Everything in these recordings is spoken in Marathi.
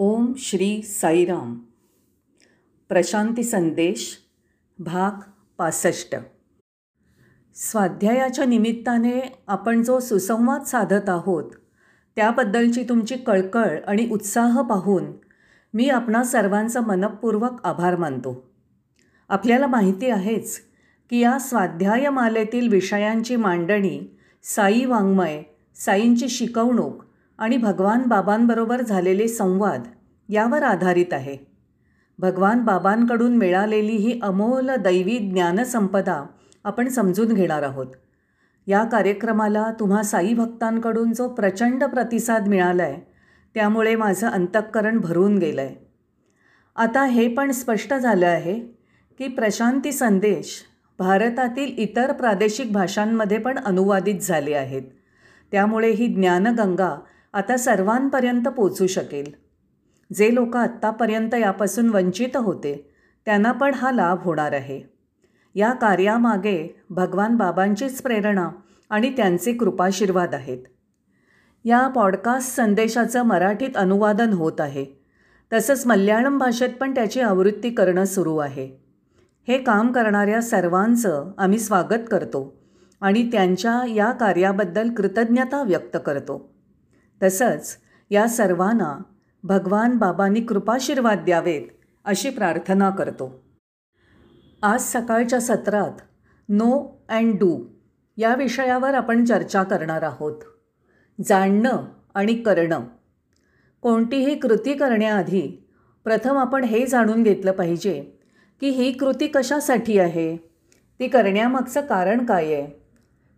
ओम श्री साईराम. प्रशांती संदेश भाग पासष्ट. स्वाध्यायाच्या निमित्ताने आपण जो सुसंवाद साधत आहोत त्याबद्दलची तुमची कळकळ आणि उत्साह पाहून मी आपणा सर्वांचा मनपूर्वक आभार मानतो. आपल्याला माहिती आहेच की या स्वाध्यायमालेतील विषयांची मांडणी साई वाङ्मय साईंची शिकवणूक आणि भगवान बाबांबरोबर झालेले संवाद यावर आधारित आहे. भगवान बाबांकडून मिळालेली ही अमोल दैवी ज्ञानसंपदा आपण समजून घेणार आहोत. या कार्यक्रमाला तुम्हा साई भक्तांकडून जो प्रचंड प्रतिसाद मिळाला आहे त्यामुळे माझं अंतःकरण भरून गेलं आहे आता हे पण स्पष्ट झालं आहे की प्रशांती संदेश भारतातील इतर प्रादेशिक भाषांमध्ये पण अनुवादित झाले आहेत. त्यामुळे ही ज्ञानगंगा आता सर्वांपर्यंत पोचू शकेल. जे लोक आत्तापर्यंत यापासून वंचित होते त्यांना पण हा लाभ होणार आहे. या कार्यामागे भगवान बाबांचीच प्रेरणा आणि त्यांचे कृपाशीर्वाद आहेत. या पॉडकास्ट संदेशाचं मराठीत अनुवादन होत आहे. तसंच मल्याळम भाषेत पण त्याची आवृत्ती करणं सुरू आहे. हे काम करणाऱ्या सर्वांचं आम्ही स्वागत करतो आणि त्यांच्या या कार्याबद्दल कृतज्ञता व्यक्त करतो. तसंच या सर्वांना भगवान बाबांनी कृपाशीर्वाद द्यावेत अशी प्रार्थना करतो. आज सकाळच्या सत्रात नो अँड डू या विषयावर आपण चर्चा करणार आहोत. जाणणं आणि करणं. कोणतीही कृती करण्याआधी प्रथम आपण हे जाणून घेतलं पाहिजे की ही कृती कशासाठी आहे? ती करण्यामागचं कारण काय आहे?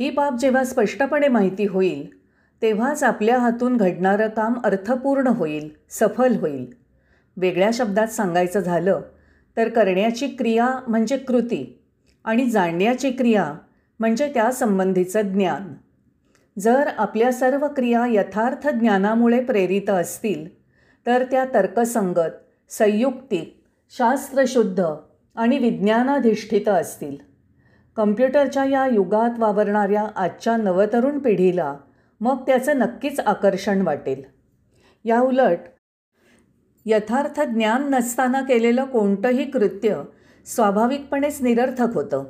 ही बाब जेव्हा स्पष्टपणे माहिती होईल तेव्हाच आपल्या हातून घडणारं काम अर्थपूर्ण होईल सफल होईल. वेगळ्या शब्दात सांगायचं झालं तर करण्याची क्रिया म्हणजे कृती आणि जाणण्याची क्रिया म्हणजे त्यासंबंधीचं ज्ञान. जर आपल्या सर्व क्रिया यथार्थ ज्ञानामुळे प्रेरित असतील तर त्या तर्कसंगत संयुक्तिक शास्त्रशुद्ध आणि विज्ञानाधिष्ठित असतील. कम्प्युटरच्या या युगात वावरणाऱ्या आजच्या नवतरुण पिढीला मग त्याचं नक्कीच आकर्षण वाटेल. या उलट यथार्थ ज्ञान नसताना केलेलं कोणतंही कृत्य स्वाभाविकपणेच निरर्थक होतं.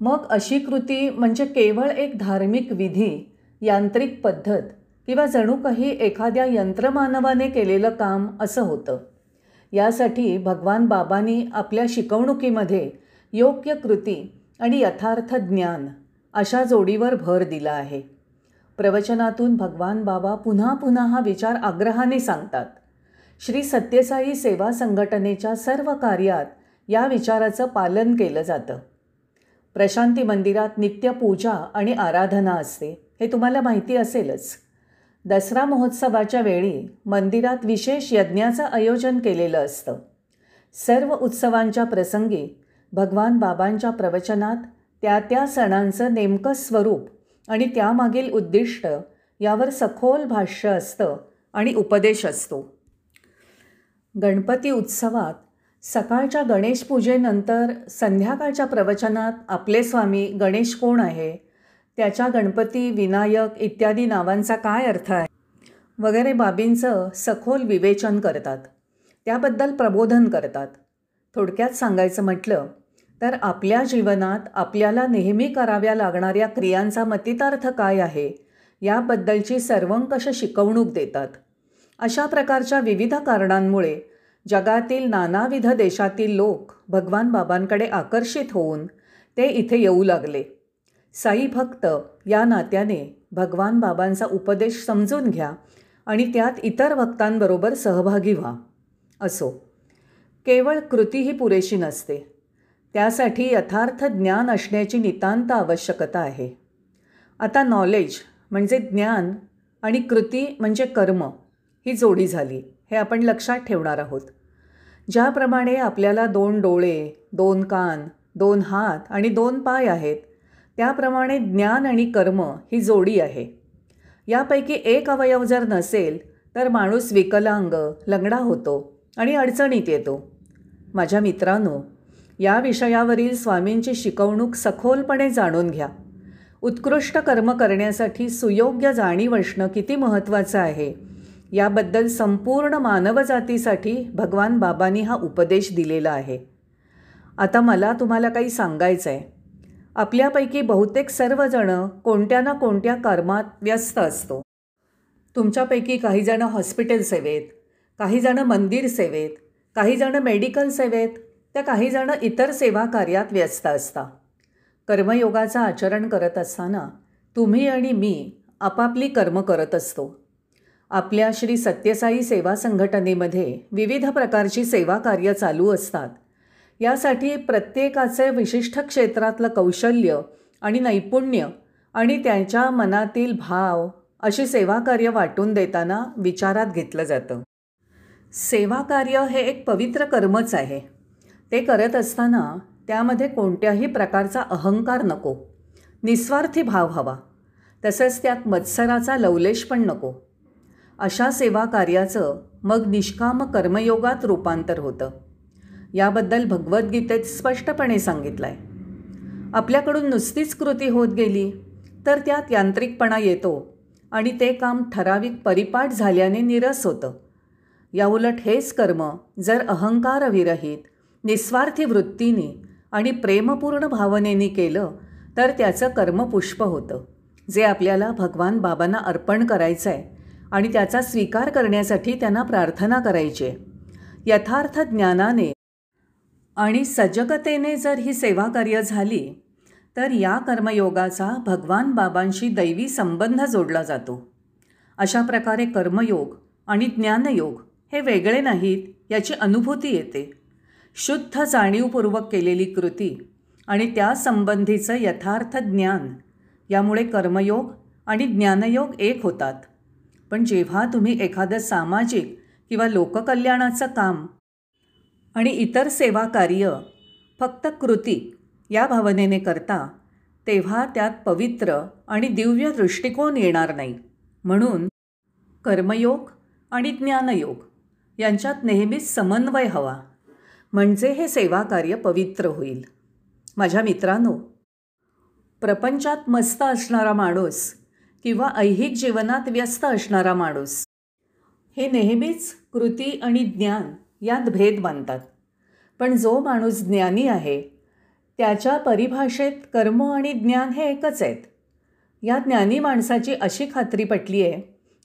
मग अशी कृती म्हणजे केवळ एक धार्मिक विधी यांत्रिक पद्धत किंवा जणू काही एखाद्या यंत्रमानवाने केलेलं काम असं होतं. यासाठी भगवान बाबांनी आपल्या शिकवणुकीमध्ये योग्य कृती आणि यथार्थ ज्ञान अशा जोडीवर भर दिला आहे. प्रवचनातून भगवान बाबा पुन्हा पुन्हा हा विचार आग्रहाने सांगतात. श्री सत्यसाई सेवा संघटनेच्या सर्व कार्यात या विचाराचं पालन केलं जातं. प्रशांती मंदिरात नित्य पूजा आणि आराधना असते हे तुम्हाला माहिती असेलच. दसरा महोत्सवाच्या वेळी मंदिरात विशेष यज्ञाचं आयोजन केलेलं असतं. सर्व उत्सवांच्या प्रसंगी भगवान बाबांच्या प्रवचनात त्या त्या सणांचं नेमकं स्वरूप आणि त्यामागील उद्दिष्ट यावर सखोल भाष्य असतं आणि उपदेश असतो. गणपती उत्सवात सकाळच्या गणेश पूजेनंतर संध्याकाळच्या प्रवचनात आपले स्वामी गणेश कोण आहे? त्याच्या गणपती विनायक इत्यादी नावांचा काय अर्थ आहे? वगैरे बाबींचं सखोल विवेचन करतात. त्याबद्दल प्रबोधन करतात. थोडक्यात सांगायचं म्हटलं तर आपल्या जीवनात आपल्याला नेहमी कराव्या लागणाऱ्या क्रियांचा मतितार्थ काय आहे? याबद्दलची सर्वंकष शिकवणूक देतात. अशा प्रकारच्या विविध कारणांमुळे जगातील नानाविध देशातील लोक भगवान बाबांकडे आकर्षित होऊन ते इथे येऊ लागले. साई भक्त या नात्याने भगवान बाबांचा उपदेश समजून घ्या आणि त्यात इतर भक्तांबरोबर सहभागी व्हा. असो. केवळ कृती ही पुरेशी नसते. त्यासाठी यथार्थ ज्ञान असण्याची नितांत आवश्यकता आहे. आता नॉलेज म्हणजे ज्ञान आणि कृती म्हणजे कर्म ही जोडी झाली हे आपण लक्षात ठेवणार आहोत. ज्याप्रमाणे आपल्याला दोन डोळे दोन कान दोन हात आणि दोन पाय आहेत त्याप्रमाणे ज्ञान आणि कर्म ही जोडी आहे. यापैकी एक अवयव जर नसेल तर माणूस विकलांग लंगडा होतो आणि अडचणीत येतो. माझ्या मित्रांनो या विषयावरील स्वामींची शिकवणूक सखोलपणे जाणून घ्या. उत्कृष्ट कर्म करण्यासाठी सुयोग्य जाणीव असणं किती महत्त्वाचं आहे? याबद्दल संपूर्ण मानवजातीसाठी भगवान बाबांनी हा उपदेश दिलेला आहे. आता मला तुम्हाला काही सांगायचं आहे आपल्यापैकी बहुतेक सर्वजणं कोणत्या ना कोणत्या कर्मात व्यस्त असतो. तुमच्यापैकी काहीजणं हॉस्पिटल सेवेत काहीजणं मंदिर सेवेत काहीजणं मेडिकल सेवेत तर काहीजणं इतर सेवा कार्यात व्यस्त असता कर्मयोगाचं आचरण करत असताना तुम्ही आणि मी आपापली कर्म करत असतो. आपल्या श्री सत्यसाई सेवा संघटनेमध्ये विविध प्रकारची सेवा कार्य चालू असतात. यासाठी प्रत्येकाचे विशिष्ट क्षेत्रातलं कौशल्य आणि नैपुण्य आणि त्यांच्या मनातील भाव अशी सेवाकार्य वाटून देताना विचारात घेतलं जातं. सेवाकार्य हे एक पवित्र कर्मच आहे. ते करत असताना त्यामध्ये कोणत्याही प्रकारचा अहंकार नको. निस्वार्थी भाव हवा. तसंच त्यात मत्सराचा लवलेश पण नको. अशा सेवा कार्याचं मग निष्काम कर्मयोगात रूपांतर होतं. याबद्दल भगवद्गीतेत स्पष्टपणे सांगितलं आहे आपल्याकडून नुसतीच कृती होत गेली तर त्यात यांत्रिकपणा येतो आणि ते काम ठराविक परिपाठ झाल्याने निरस होतं. याउलट हेच कर्म जर अहंकारविरहित निस्वार्थी वृत्तीने आणि प्रेमपूर्ण भावनेने केलं तर त्याचं कर्मपुष्प होतं. जे आपल्याला भगवान बाबांना अर्पण करायचं आहे आणि त्याचा स्वीकार करण्यासाठी त्यांना प्रार्थना करायची. आहे यथार्थ ज्ञानाने आणि सजगतेने जर ही सेवा कार्य झाली तर या कर्मयोगाचा भगवान बाबांशी दैवी संबंध जोडला जातो. अशा प्रकारे कर्मयोग आणि ज्ञानयोग हे वेगळे नाहीत याची अनुभूती येते. शुद्ध जाणीवपूर्वक केलेली कृती आणि त्यासंबंधीचं यथार्थ ज्ञान. यामुळे कर्मयोग आणि ज्ञानयोग एक होतात. पण जेव्हा तुम्ही एखादं सामाजिक किंवा लोककल्याणाचं काम आणि इतर सेवा कार्य फक्त कृती या भावनेने करता तेव्हा त्यात पवित्र आणि दिव्य दृष्टिकोन येणार नाही. म्हणून कर्मयोग आणि ज्ञानयोग यांच्यात नेहमीच समन्वय हवा. म्हणजे हे सेवाकार्य पवित्र होईल. माझ्या मित्रांनो प्रपंचात मस्त असणारा माणूस किंवा ऐहिक जीवनात व्यस्त असणारा माणूस हे नेहमीच कृती आणि ज्ञान यात भेद मानतात पण जो माणूस ज्ञानी आहे त्याच्या परिभाषेत कर्म आणि ज्ञान हे एकच आहेत. या ज्ञानी माणसाची अशी खात्री पटली आहे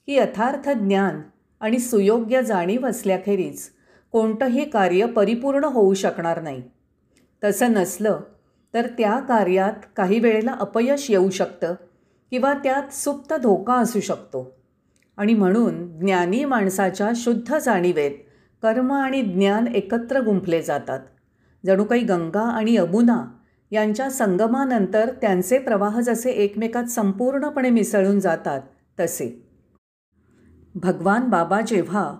की यथार्थ ज्ञान आणि सुयोग्य जाणीव असल्याखेरीज कोणतंही कार्य परिपूर्ण होऊ शकणार नाही. तसं नसलं तर त्या कार्यात काही वेळेला अपयश येऊ शकतं किंवा त्यात सुप्त धोका असू शकतो. आणि म्हणून ज्ञानी माणसाच्या शुद्ध जाणीवेत कर्म आणि ज्ञान एकत्र गुंफले जातात. जणू काही गंगा आणि अबुना यांच्या संगमानंतर त्यांचे प्रवाह जसे एकमेकात संपूर्णपणे मिसळून जातात तसे. भगवान बाबा जेव्हा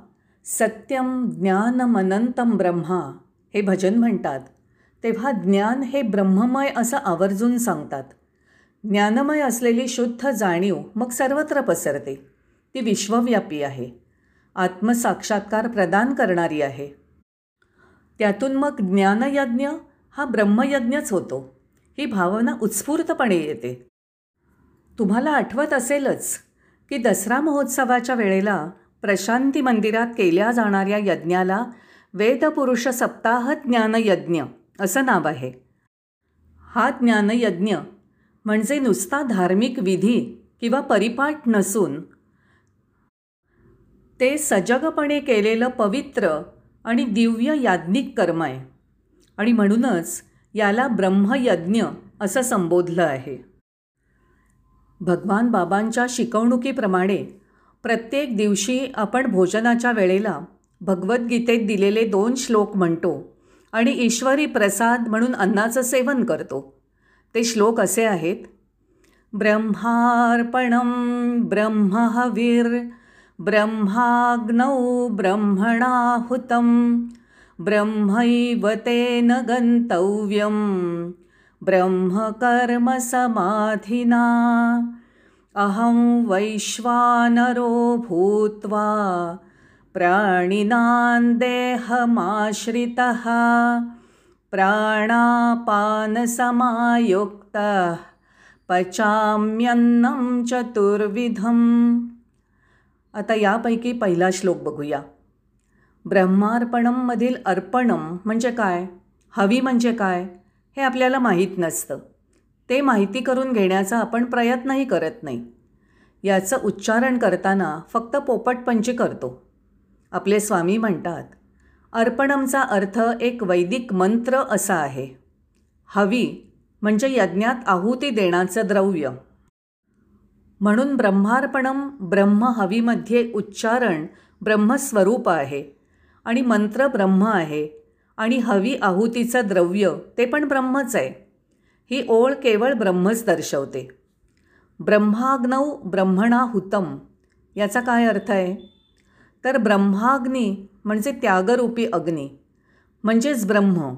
सत्यम ज्ञानमनंतम ब्रह्मा हे भजन म्हणतात. तेव्हा ज्ञान हे ब्रह्ममय असं आवर्जून सांगतात. ज्ञानमय असलेली शुद्ध जाणीव मग सर्वत्र पसरते. ती विश्वव्यापी आहे. आत्मसाक्षात्कार प्रदान करणारी आहे. त्यातून मग ज्ञानयज्ञ हा ब्रह्मयज्ञच होतो. ही भावना उत्स्फूर्तपणे येते. तुम्हाला आठवत असेलच की दसरा महोत्सवाच्या वेळेला प्रशांती मंदिरात केल्या जाणाऱ्या यज्ञाला वेदपुरुष सप्ताह ज्ञानयज्ञ असं नाव आहे. हा ज्ञानयज्ञ म्हणजे नुसता धार्मिक विधी किंवा परिपाठ नसून ते सजगपणे केलेलं पवित्र आणि दिव्य याज्ञिक कर्म आहे. आणि म्हणूनच याला ब्रह्मयज्ञ असं संबोधलं आहे. भगवान बाबांच्या शिकवणुकीप्रमाणे प्रत्येक दिवशी आपण भोजनाच्या वेळेला भगवद्गीतेत दिलेले दोन श्लोक म्हणतो आणि ईश्वरी प्रसाद म्हणून अन्नाचं सेवन करतो. ते श्लोक असे आहेत ब्रह्मार्पणम ब्रह्महवीर ब्रह्माग्नौ ब्रह्मणाहुतं ब्रह्मैव तेन गन्तव्यं ब्रह्मकर्मसमाधिना अहं वैश्वानरो भूत्वा प्राणिनां देहमाश्रितः प्राणापानसमायुक्तः पचाम्यन्नं चतुर्विधम्। आता यापैकी पहिला श्लोक बघूया। ब्रह्मार्पणममधील अर्पणम म्हणजे काय? हवी म्हणजे काय? हे आपल्याला माहीत नसतं ते माहिती करून घेण्याचा आपण प्रयत्नही करत नाही. याचं उच्चारण करताना फक्त पोपटपंची करतो. आपले स्वामी म्हणतात अर्पणमचा अर्थ एक वैदिक मंत्र असा आहे. हवी म्हणजे यज्ञात आहुती देण्याचं द्रव्य. म्हणून ब्रह्मार्पणम ब्रह्म हवीमध्ये उच्चारण ब्रह्मस्वरूप आहे आणि मंत्र ब्रह्म आहे आणि हवी आहुतीचं द्रव्य ते पण ब्रह्मच आहे. ही ओळ केवळ ब्रह्मच दर्शवते. ब्रह्माग्नौ ब्रह्मणा हुतम याचा काय अर्थ आहे? तर ब्रह्माग्नी म्हणजे त्यागरूपी अग्नी म्हणजेच ब्रह्म.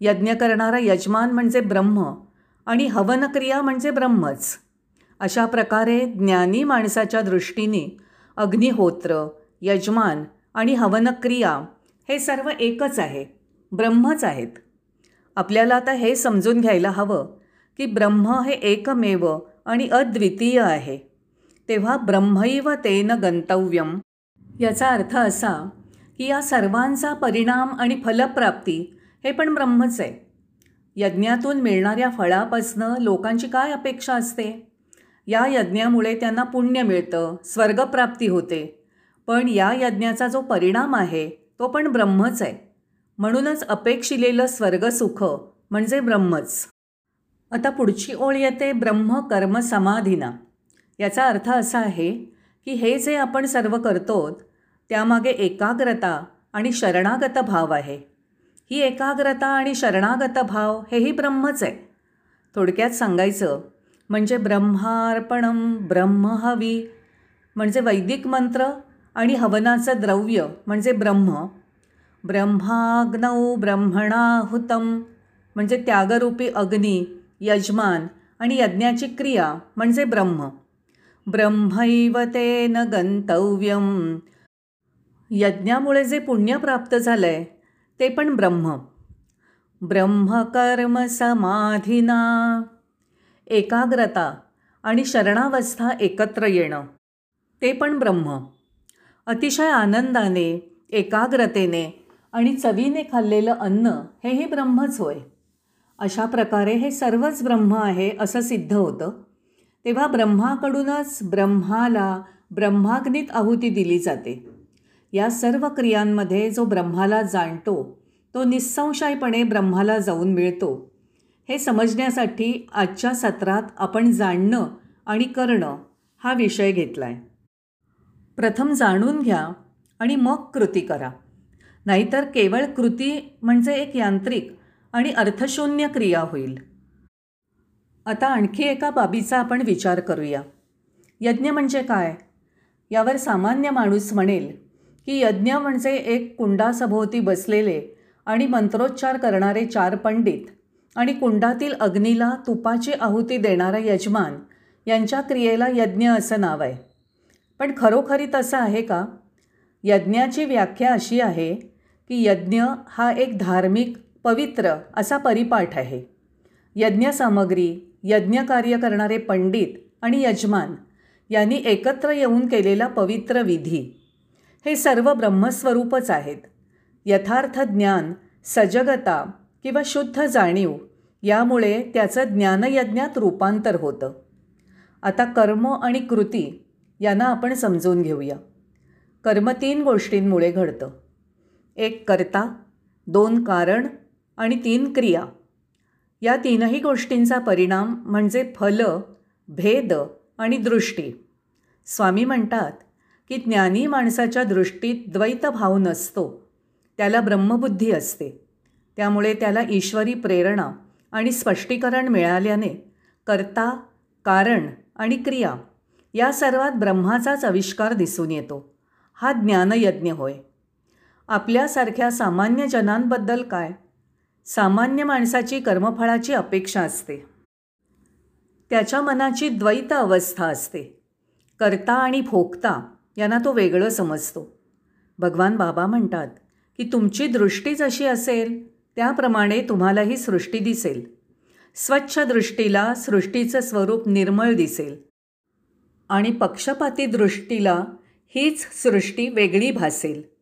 यज्ञ करणारा यजमान म्हणजे ब्रह्म आणि हवनक्रिया म्हणजे ब्रह्मच. अशा प्रकारे ज्ञानी माणसाच्या दृष्टीने अग्निहोत्र यजमान आणि हवनक्रिया हे सर्व एकच आहे ब्रह्मच आहेत. आपल्याला आता हे समजून घ्यायला हवं की ब्रह्म हे एकमेव आणि अद्वितीय आहे. तेव्हा ब्रह्मैव तेन गंतव्यम. याचा अर्थ असा की या सर्वांचा परिणाम आणि फलप्राप्ती हे पण ब्रह्मच आहे. यज्ञातून मिळणाऱ्या फळापासनं लोकांची काय अपेक्षा असते? या यज्ञामुळे त्यांना पुण्य मिळतं स्वर्गप्राप्ती होते. पण या यज्ञाचा जो परिणाम आहे तो पण ब्रह्मच आहे. म्हणूनच अपेक्षिलेलं स्वर्गसुख म्हणजे ब्रह्मच. आता पुढची ओळ येते ब्रह्म कर्म समाधीना याचा अर्थ असा आहे की हे जे आपण सर्व करतो त्यामागे एकाग्रता आणि शरणागत भाव आहे. ही एकाग्रता आणि शरणागत भाव हेही ब्रह्मच आहे. थोडक्यात सांगायचं म्हणजे ब्रह्मार्पणम ब्रह्महवी म्हणजे वैदिक मंत्र आणि हवनाचं द्रव्य म्हणजे ब्रह्म ब्रह्माग्नौ ब्रह्मणाहुतम. म्हणजे त्यागरूपी अग्नी यजमान आणि यज्ञाची क्रिया म्हणजे ब्रह्म. ब्रह्मैव तेन गंतव्यम. यज्ञामुळे जे पुण्य प्राप्त झालं आहे ते पण ब्रह्म. ब्रह्मकर्म समाधीना. एकाग्रता आणि शरणावस्था एकत्र येणं ते पण ब्रह्म. अतिशय आनंदाने एकाग्रतेने आणि चवीने खाल्लेलं अन्न हेही ब्रह्मच होय. अशा प्रकारे हे सर्वच ब्रह्म आहे असं सिद्ध होतं. तेव्हा ब्रह्माकडूनच ब्रह्माला ब्रह्माग्नीत आहुती दिली जाते. या सर्व क्रियांमध्ये जो ब्रह्माला जाणतो तो निस्संशयपणे ब्रह्माला जाऊन मिळतो. हे समजण्यासाठी आजच्या सत्रात आपण जाणणं आणि करणं हा विषय घेतला आहे प्रथम जाणून घ्या आणि मग कृती करा. नाहीतर केवळ कृती म्हणजे एक यांत्रिक आणि अर्थशून्य क्रिया होईल. आता आणखी एका बाबीचा आपण विचार करूया. यज्ञ म्हणजे काय? यावर सामान्य माणूस म्हणेल की यज्ञ म्हणजे एक कुंडासभोवती बसलेले आणि मंत्रोच्चार करणारे चार पंडित आणि कुंडातील अग्नीला तुपाची आहुती देणारा यजमान यांच्या क्रियेला यज्ञ असं नाव आहे. पण खरोखरी तसं आहे का? यज्ञाची व्याख्या अशी आहे की यज्ञ हा एक धार्मिक पवित्र असा परिपाठ आहे. यज्ञसामग्री यज्ञकार्य करणारे पंडित आणि यजमान यांनी एकत्र येऊन केलेला पवित्र विधी. हे सर्व ब्रह्मस्वरूपच आहेत. यथार्थ ज्ञान सजगता किंवा शुद्ध जाणीव यामुळे त्याचं ज्ञानयज्ञात रूपांतर होतं. आता कर्म आणि कृती यांना आपण समजून घेऊया. कर्म तीन गोष्टींमुळे घडतं. एक कर्ता दोन कारण आणि तीन क्रिया. या तीनही गोष्टींचा परिणाम म्हणजे फल भेद आणि दृष्टी. स्वामी म्हणतात की ज्ञानी माणसाच्या दृष्टीत द्वैत भाव नसतो. त्याला ब्रह्मबुद्धी असते. त्यामुळे त्याला ईश्वरी प्रेरणा आणि स्पष्टीकरण मिळाल्याने कर्ता कारण आणि क्रिया या सर्वात ब्रह्माचाच आविष्कार दिसून येतो. हा ज्ञानयज्ञ होय. आपल्यासारख्या सामान्य जनांबद्दल काय? सामान्य माणसाची कर्मफळाची अपेक्षा असते. त्याच्या मनाची द्वैत अवस्था असते. करता आणि भोगता यांना तो वेगळं समजतो. भगवान बाबा म्हणतात की तुमची दृष्टी जशी असेल त्याप्रमाणे तुम्हालाही सृष्टी दिसेल. स्वच्छ दृष्टीला सृष्टीचं स्वरूप निर्मळ दिसेल. आणि पक्षपाती दृष्टीला हीच सृष्टी वेगळी भासेल.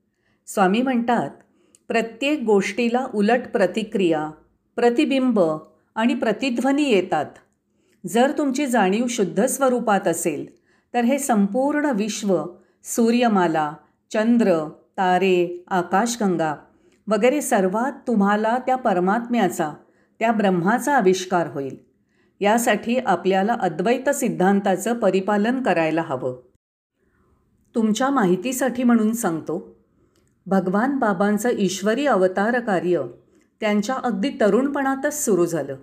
स्वामी म्हणतात प्रत्येक गोष्टीला उलट प्रतिक्रिया प्रतिबिंब आणि प्रतिध्वनी येतात. जर तुमची जाणीव शुद्ध स्वरूपात असेल तर हे संपूर्ण विश्व सूर्यमाला चंद्र तारे आकाशगंगा वगैरे सर्वात तुम्हाला त्या परमात्म्याचा त्या ब्रह्माचा आविष्कार होईल. यासाठी आपल्याला अद्वैत सिद्धांताचं परिपालन करायला हवं. तुमच्या माहितीसाठी म्हणून सांगतो भगवान बाबांचं ईश्वरी अवतार कार्य त्यांच्या अगदी तरुणपणातच सुरू झालं.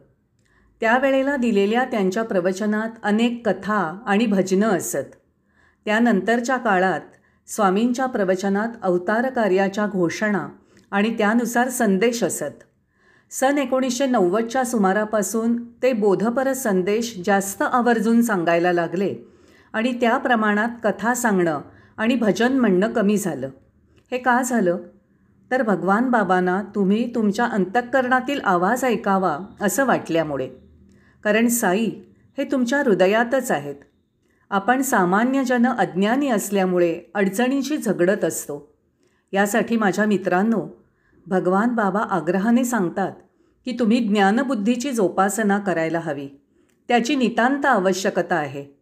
त्यावेळेला दिलेल्या त्यांच्या प्रवचनात अनेक कथा आणि भजनं असत. त्यानंतरच्या काळात स्वामींच्या प्रवचनात अवतार कार्याच्या घोषणा आणि त्यानुसार संदेश असत. सन एकोणीसशे नव्वदच्या सुमारापासून ते बोधपर संदेश जास्त आवर्जून सांगायला लागले आणि त्या प्रमाणात कथा सांगणं आणि भजन म्हणणं कमी झालं. हे का झालं? तर भगवान बाबांना तुम्ही तुमच्या अंतःकरणातील आवाज ऐकावा असं वाटल्यामुळे. कारण साई हे तुमच्या हृदयातच आहेत. आपण सामान्यजन अज्ञानी असल्यामुळे अडचणींशी झगडत असतो. यासाठी माझ्या मित्रांनो भगवान बाबा आग्रहाने सांगतात की तुम्ही ज्ञानबुद्धीची जोपासना करायला हवी. त्याची नितांत आवश्यकता आहे.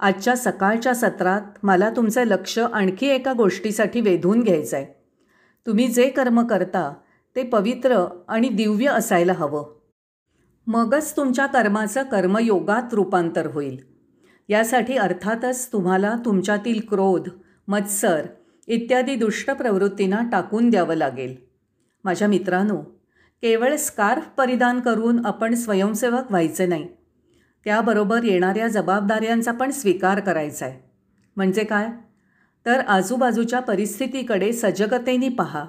आजच्या सकाळच्या सत्रात मला तुमचं लक्ष आणखी एका गोष्टीसाठी वेधून घ्यायचं आहे तुम्ही जे कर्म करता ते पवित्र आणि दिव्य असायला हवं. मगच तुमच्या कर्माचं कर्मयोगात रूपांतर होईल. यासाठी अर्थातच तुम्हाला तुमच्यातील क्रोध मत्सर इत्यादी दुष्ट प्रवृत्तींना टाकून द्यावं लागेल. माझ्या मित्रांनो केवळ स्कार्फ परिधान करून आपण स्वयंसेवक व्हायचे नाही. त्याबरोबर येणाऱ्या जबाबदाऱ्यांचा पण स्वीकार करायचा आहे म्हणजे काय? तर आजूबाजूच्या परिस्थितीकडे सजगतेने पहा.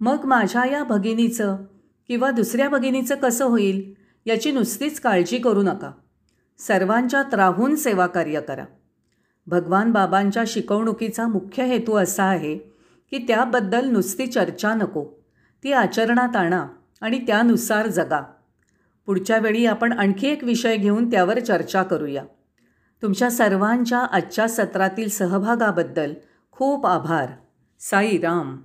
मग माझ्या या भगिनीचं किंवा दुसऱ्या भगिनीचं कसं होईल याची नुसतीच काळजी करू नका. सर्वांच्यात राहून सेवा कार्य करा. भगवान बाबांच्या शिकवणुकीचा मुख्य हेतू असा आहे की त्याबद्दल नुसती चर्चा नको. ती आचरणात आणा आणि त्यानुसार जगा. पुढच्या वेळी आपण आणखी एक विषय घेऊन त्यावर चर्चा करूया. तुमच्या सर्वांच्या आजच्या सत्रातील सहभागाबद्दल खूप आभार. साई राम